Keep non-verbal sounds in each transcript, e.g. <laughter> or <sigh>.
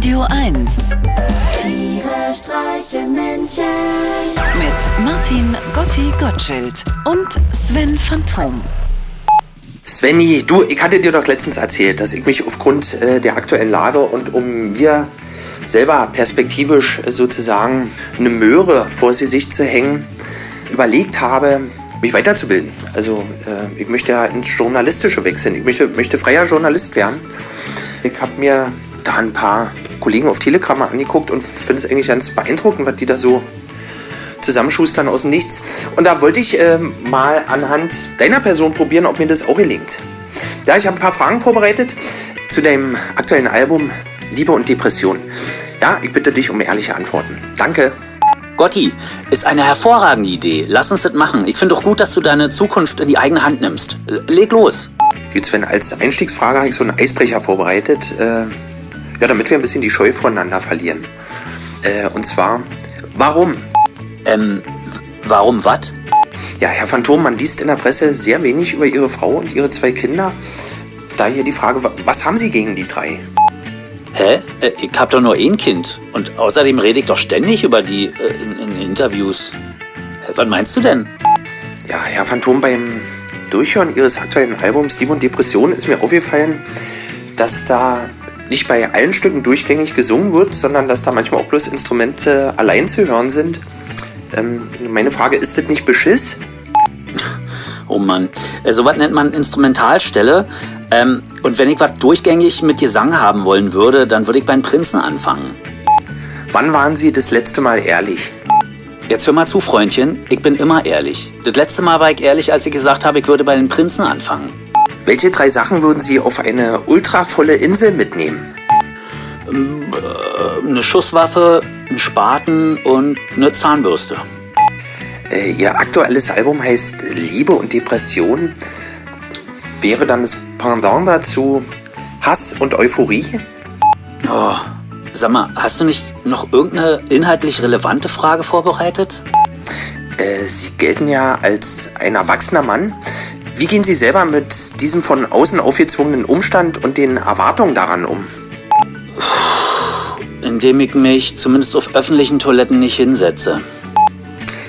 Radio 1 Tiere streichen Menschen. mit Martin Gotti Gottschild und Sven Phantom. Svenny, du, ich hatte dir doch letztens erzählt, dass ich mich aufgrund äh, der aktuellen Lage und um mir selber perspektivisch äh, sozusagen eine Möhre vor das Gesicht zu hängen, überlegt habe, mich weiterzubilden. Also äh, ich möchte ja ins Journalistische wechseln. Ich möchte, möchte freier Journalist werden. Ich habe mir da ein paar Kollegen auf Telegram mal angeguckt und finde es eigentlich ganz beeindruckend, was die da so zusammenschustern aus dem Nichts. Und da wollte ich ähm, mal anhand deiner Person probieren, ob mir das auch gelingt. Ja, ich habe ein paar Fragen vorbereitet zu deinem aktuellen Album Liebe und Depression. Ja, ich bitte dich um ehrliche Antworten. Danke. Gotti, ist eine hervorragende Idee. Lass uns das machen. Ich finde doch gut, dass du deine Zukunft in die eigene Hand nimmst. Leg los. Jetzt, wenn als Einstiegsfrage habe ich so einen Eisbrecher vorbereitet, äh, ja, damit wir ein bisschen die Scheu voneinander verlieren. Äh, und zwar, warum? Ähm, warum wat? Ja, Herr Phantom, man liest in der Presse sehr wenig über Ihre Frau und Ihre zwei Kinder. Da hier die Frage, wa- was haben Sie gegen die drei? Hä? Äh, Ich hab doch nur ein Kind. Und außerdem rede ich doch ständig über die äh, in, in Interviews. Was meinst du denn? Ja, Herr Phantom, beim Durchhören Ihres aktuellen Albums Liebe und Depression ist mir aufgefallen, dass da nicht bei allen Stücken durchgängig gesungen wird, sondern dass da manchmal auch bloß Instrumente allein zu hören sind. Ähm, meine Frage, ist das nicht Beschiss? Oh Mann. Äh, sowas nennt man Instrumentalstelle. Ähm, und wenn ich was durchgängig mit Gesang haben wollen würde, dann würde ich beim Prinzen anfangen. Wann waren Sie das letzte Mal ehrlich? Jetzt hör mal zu, Freundchen. Ich bin immer ehrlich. Das letzte Mal war ich ehrlich, als ich gesagt habe, ich würde bei den Prinzen anfangen. Welche drei Sachen würden Sie auf eine ultravolle Insel mitnehmen? Eine Schusswaffe, ein Spaten und eine Zahnbürste. Äh, Ihr aktuelles Album heißt Liebe und Depression. Wäre dann das Pendant dazu Hass und Euphorie? Oh, sag mal, hast du nicht noch irgendeine inhaltlich relevante Frage vorbereitet? Äh, Sie gelten ja als ein erwachsener Mann. Wie gehen Sie selber mit diesem von außen aufgezwungenen Umstand und den Erwartungen daran um? Indem ich mich zumindest auf öffentlichen Toiletten nicht hinsetze.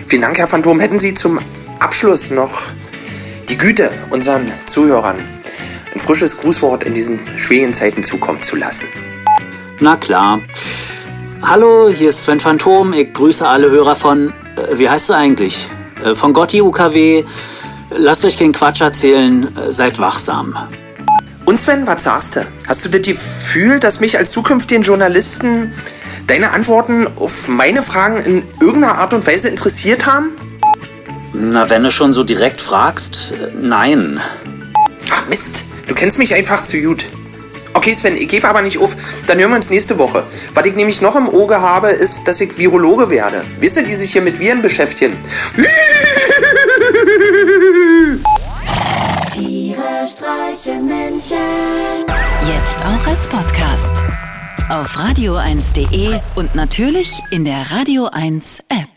Vielen Dank, Herr Phantom. Hätten Sie zum Abschluss noch die Güte, unseren Zuhörern ein frisches Grußwort in diesen schwierigen Zeiten zukommen zu lassen? Na klar. Hallo, hier ist Sven Phantom. Ich grüße alle Hörer von, äh, wie heißt du eigentlich? Äh, von Gotti UKW. Lasst euch keinen Quatsch erzählen. Äh, seid wachsam. Und Sven, was sagst du? Hast du das Gefühl, dass mich als zukünftigen Journalisten deine Antworten auf meine Fragen in irgendeiner Art und Weise interessiert haben? Na, wenn du schon so direkt fragst, äh, nein. Ach Mist, du kennst mich einfach zu gut. Okay, Sven, ich gebe aber nicht auf. Dann hören wir uns nächste Woche. Was ich nämlich noch im Auge habe, ist, dass ich Virologe werde. Wisst ihr, die sich hier mit Viren beschäftigen? <laughs> Podcast. Auf radio1.de und natürlich in der Radio 1 App.